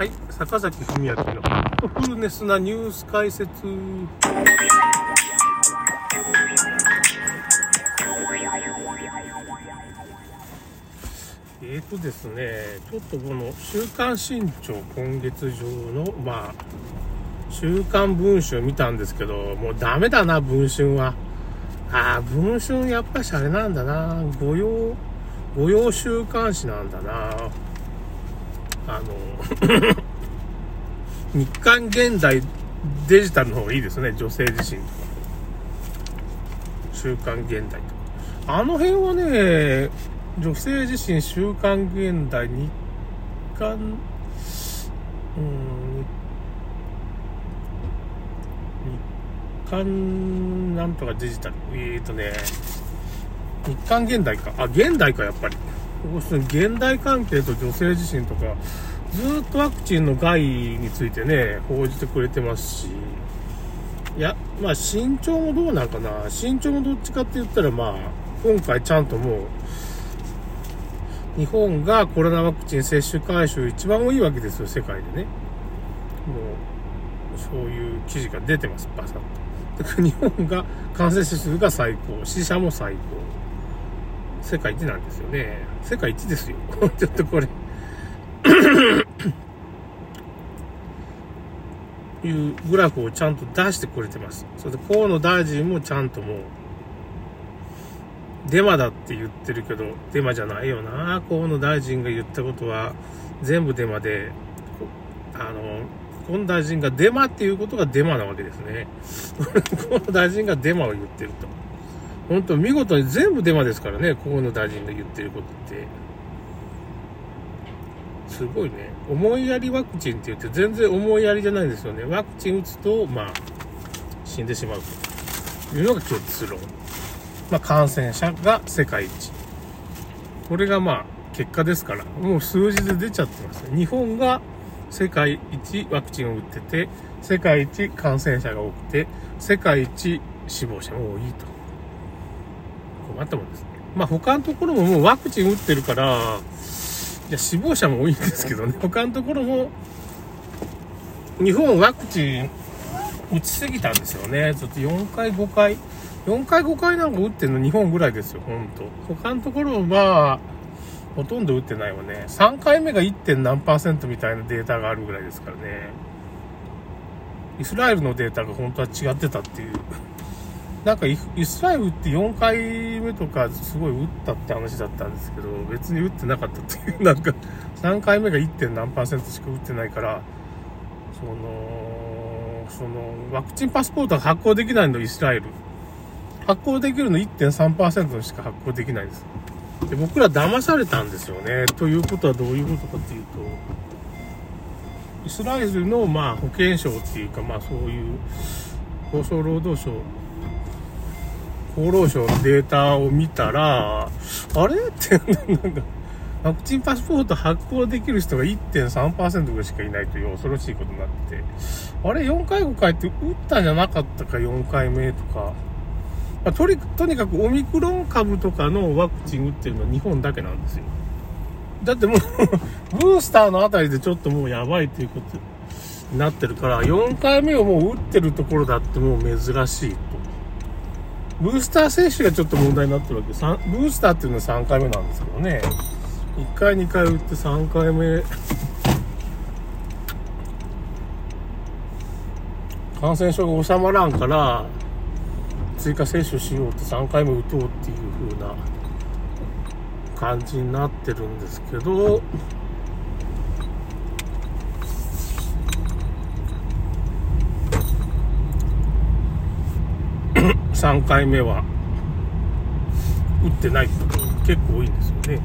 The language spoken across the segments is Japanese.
はい、坂崎文明のフットフルネスなニュース解説。えーとですね、ちょっとこの週刊新潮今月上の、まあ、週刊文春見たんですけど、もうダメだな、文春は。ああ、文春やっぱしあれなんだな、御用、御用週刊誌なんだな。あの、日刊現代デジタルの方がいいですね、女性自身とか。週刊現代とか。あの辺はね、女性自身週刊現代、日刊、うん、日刊なんとかデジタル。えーとね、日刊現代か。あ、現代か、やっぱり。現代関係と女性自身とか、ずっとワクチンの害についてね、報じてくれてますし、いや、まあ身長もどうなんかな。身長もどっちかって言ったらまあ、今回ちゃんともう、日本がコロナワクチン接種回数一番多いわけですよ、世界でね。もう、そういう記事が出てます、バサッと。だか日本が感染者数が最高、死者も最高。世界一なんですよね。世界一ですよ。ちょっとこれ いうグラフをちゃんと出してくれてます。それで河野大臣もちゃんともう、デマだって言ってるけど、デマじゃないよな。河野大臣が言ったことは全部デマで、あの、河野大臣がデマっていうことがデマなわけですね。河野大臣がデマを言ってると。本当見事に全部デマですからね、河野大臣が言ってることって。すごいね。思いやりワクチンって言って全然思いやりじゃないんですよね。ワクチン打つと、まあ、死んでしまうというのが結論。まあ、感染者が世界一。これがまあ、結果ですから、もう数字で出ちゃってます。日本が世界一ワクチンを打ってて、世界一感染者が多くて、世界一死亡者も多いと。困ったもんですね。まあ他のところももうワクチン打ってるから、いや死亡者も多いんですけどね、他のところも、日本ワクチン打ちすぎたんですよね。ちょっと4回、5回。4回、5回なんか打ってるの日本ぐらいですよ、ほんと。他のところは、ほとんど打ってないわね。3回目が 1. 何パーセントみたいなデータがあるぐらいですからね。イスラエルのデータが本当は違ってたっていう。なんかイスラエルって4回目とかすごい打ったって話だったんですけど、別に打ってなかったっていう、なんか 3回目が 1. 点何パーセントしか打ってないから、その、その、ワクチンパスポートが発行できないの、イスラエル。発行できるの1.3%しか発行できないです。で僕ら騙されたんですよね。ということはどういうことかっていうと、イスラエルのまあ保健省っていうかまあそういう厚生労働省厚労省のデータを見たら、あれ？って、なんか、ワクチンパスポート発行できる人が1.3%ぐらいしかいないという恐ろしいことになって、あれ、4回5回って打ったんじゃなかったか、4回目とか。まあ、とにとにかくオミクロン株とかのワクチン打ってるのは日本だけなんですよ。だってもう ブースターのあたりでちょっともうやばいっていうことになってるから、4回目をもう打ってるところだってもう珍しい。ブースター接種がちょっと問題になってるわけで。ブースターっていうのは3回目なんですけどね。1回、2回打って3回目。感染症が収まらんから、追加接種しようって3回目打とうっていう風な感じになってるんですけど、3回目は打ってないこと結構多いんですよね。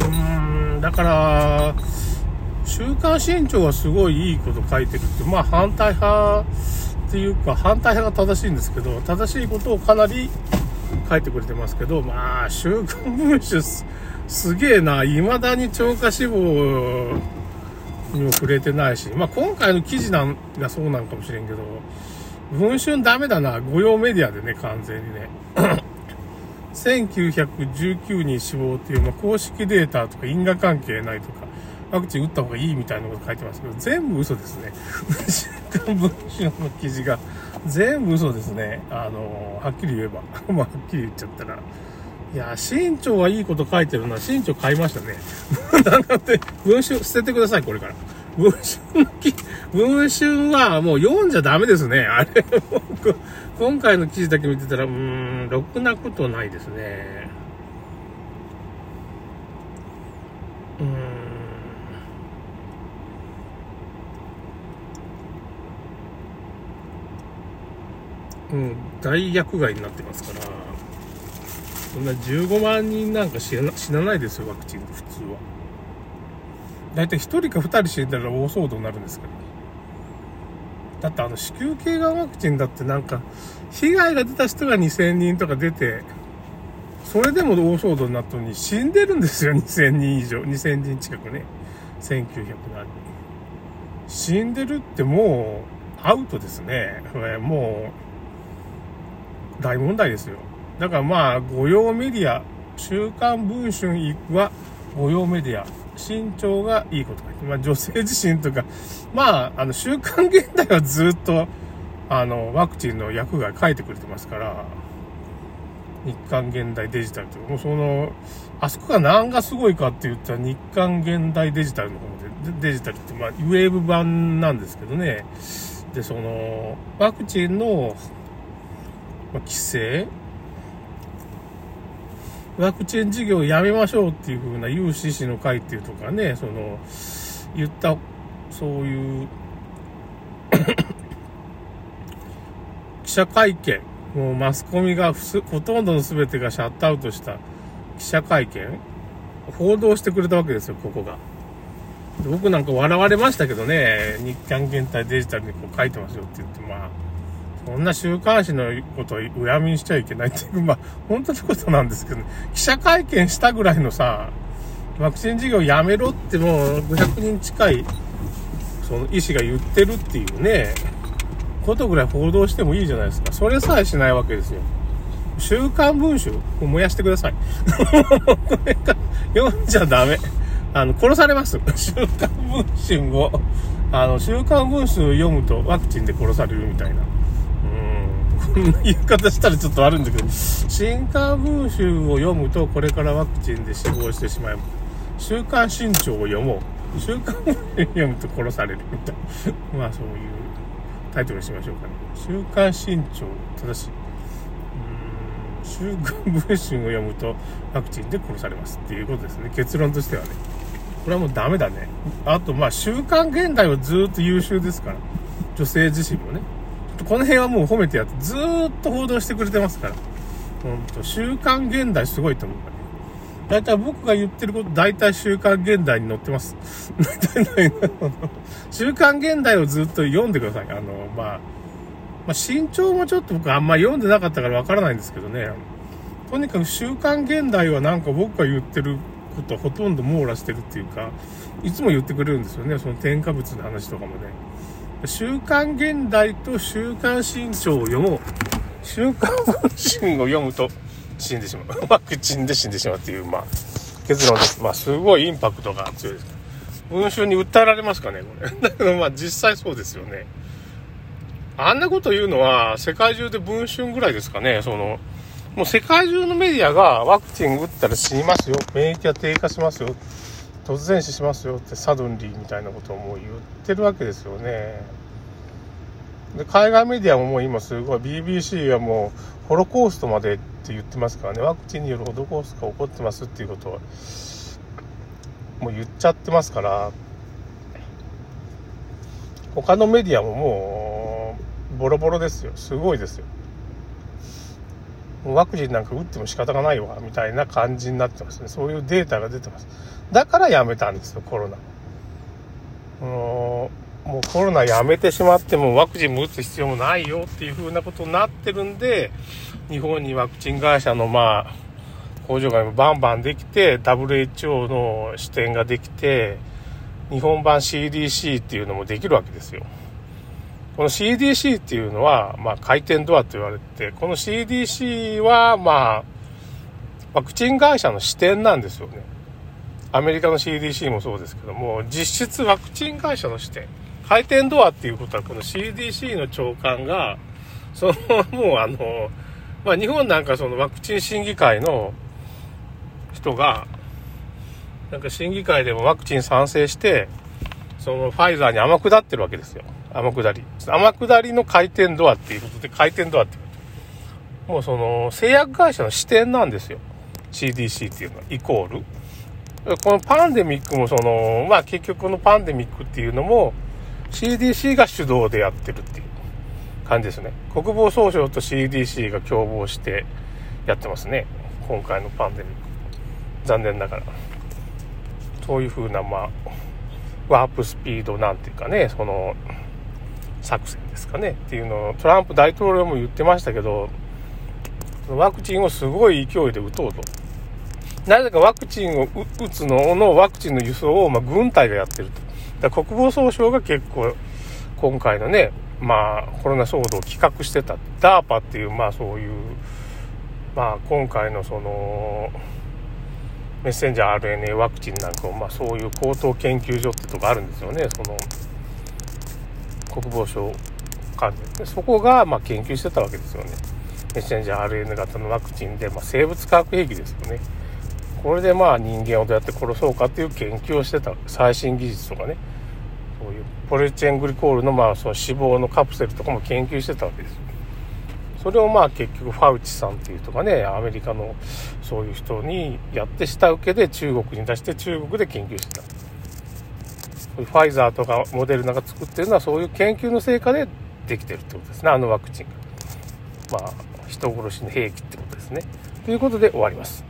うーん、だから、週刊新潮はすごいいいこと書いてるって、まあ反対派っていうか、反対派が正しいんですけど、正しいことをかなり書いてくれてますけど、まあ、週刊文春すすげえな、未だに超過死亡にも触れてないし、まあ今回の記事なんがそうなんかもしれんけど、文春ダメだな。御用メディアでね、完全にね。1919人死亡っていう、まあ、公式データとか因果関係ないとか、ワクチン打った方がいいみたいなこと書いてますけど、全部嘘ですね。週刊文春の記事が全部嘘ですね。あの、はっきり言えば。まあ、はっきり言っちゃったら。いや、新潮はいいこと書いてるな。新潮買いましたね。なので、文春捨ててください、これから。文春、文春はもう読んじゃダメですね。あれ、僕今回の記事だけ見てたら、うーん、ろくなことないですね。うーん。うん、大薬害になってますから、そんな15万人なんか死な死なないですよ、ワクチン普通は。だいたい1人か2人死んだら大騒動になるんですから。だってあの子宮頸がんワクチンだってなんか、被害が出た人が2000人とか出て、それでも大騒動になったのに死んでるんですよ、2000人以上。2000人近くね。1900何人。死んでるってもう、アウトですね。もう、大問題ですよ。だからまあ、御用メディア、週刊文春は御用メディア、身長がいいこと書いて、まあ女性自身とか、まあ、あの、週刊現代はずっと、あの、ワクチンの役が書いてくれてますから、日刊現代デジタルという、もうその、あそこが何がすごいかって言ったら日刊現代デジタルの方で、デジタルって、まあ、ウェーブ版なんですけどね、で、その、ワクチンのまあ、規制ワクチン事業をやめましょうっていうふうな有志士の会っていうとかね、その、言った、そういう 記者会見、もうマスコミがほとんどの全てがシャットアウトした記者会見、報道してくれたわけですよ、ここが。僕なんか笑われましたけどね、日刊ゲンダイデジタルにこう書いてますよって言って、まあ、そんな週刊誌のことを鵜呑みにしちゃいけないっていう、まあ、本当のことなんですけど、ね、記者会見したぐらいのさ、ワクチン事業やめろってもう500人近い、その医師が言ってるっていうね、ことぐらい報道してもいいじゃないですか。それさえしないわけですよ。週刊文春を燃やしてください。これか、読んじゃダメ。あの、殺されます。週刊文春を。あの、週刊文春読むとワクチンで殺されるみたいな。言い方したらちょっと悪いんだけど、新刊文集を読むと、これからワクチンで死亡してしまいます。週刊新潮を読もう。週刊文集読むと殺されるみたいな。まあそういうタイトルにしましょうかね。週刊新潮、正しい。週刊文春を読むとワクチンで殺されますっていうことですね。結論としてはね。これはもうダメだね。あと、まあ、週刊現代はずっと優秀ですから。女性自身もね。この辺はもう褒めてやって、ずーっと報道してくれてますから。ほんと、週刊現代すごいと思うからね。だいたい僕が言ってること、だいたい週刊現代に載ってます。週刊現代をずっと読んでください。あの、まあ、まあ、身長もちょっと僕あんま読んでなかったからわからないんですけどね。とにかく週刊現代はなんか僕が言ってることほとんど網羅してるっていうか、いつも言ってくれるんですよね。その添加物の話とかもね。週刊現代と週刊新潮を読もう。週刊文春を読むと死んでしまう。ワクチンで死んでしまうっていう、まあ、結論です。まあ、すごいインパクトが強いです。文春に訴えられますかね、これ。だけど、まあ、実際そうですよね。あんなこと言うのは、世界中で文春ぐらいですかね、その、もう世界中のメディアがワクチン打ったら死にますよ。免疫が低下しますよ。突然死しますよってサドンリーみたいなことをもう言ってるわけですよね。で海外メディアももう今すごい BBC はもうホロコーストまでって言ってますからね。ワクチンによるホロコーストが起こってますっていうことをもう言っちゃってますから。他のメディアももうボロボロですよ。すごいですよ。ワクチンなんか打っても仕方がないわみたいな感じになってますね。そういうデータが出てます。だからやめたんですよ、コロナ。もう、もうコロナやめてしまってもワクチンも打つ必要もないよっていう風なことになってるんで、日本にワクチン会社のまあ、工場がバンバンできて、WHO の視点ができて、日本版 CDC っていうのもできるわけですよ。この CDC っていうのは、まあ、回転ドアと言われて、この CDC は、まあ、ワクチン会社の視点なんですよね。アメリカの CDC もそうですけども、実質ワクチン会社の視点。回転ドアっていうことは、この CDC の長官が、その、もうあの、まあ日本なんかそのワクチン審議会の人が、なんか審議会でもワクチン賛成して、そのファイザーに天下ってるわけですよ。天下り。天下りの回転ドアっていうことで、回転ドアってもうその製薬会社の視点なんですよ。CDC っていうのは、イコール。このパンデミックもその、まあ結局このパンデミックっていうのも CDC が主導でやってるっていう感じですね。国防総省と CDC が共謀してやってますね。今回のパンデミック。残念ながら。そういう風な、まあ、ワープスピードなんていうかね、その、作戦ですかねっていうのをトランプ大統領も言ってましたけど、ワクチンをすごい勢いで打とうと。なぜかワクチンを打つののワクチンの輸送を、まあ、軍隊がやってると。だ国防総省が結構、今回のね、まあ、コロナ騒動を企画してた。DARPA っていう、まあそういう、まあ今回のその、メッセンジャー RNA ワクチンなんかも、まあそういう高等研究所ってとこあるんですよね。その、国防省関連。そこが、まあ研究してたわけですよね。メッセンジャー RNA 型のワクチンで、まあ、生物化学兵器ですよね。これでまあ人間をどうやって殺そうかっていう研究をしてた最新技術とかね。そういうポリチェングリコールのまあその脂肪のカプセルとかも研究してたわけですそれをまあ結局ファウチさんっていうとかねアメリカのそういう人にやって下請けで中国に出して中国で研究してた。ファイザーとかモデルナが作ってるのはそういう研究の成果でできてるってことですね。あのワクチンが。まあ人殺しの兵器ってことですね。ということで終わります。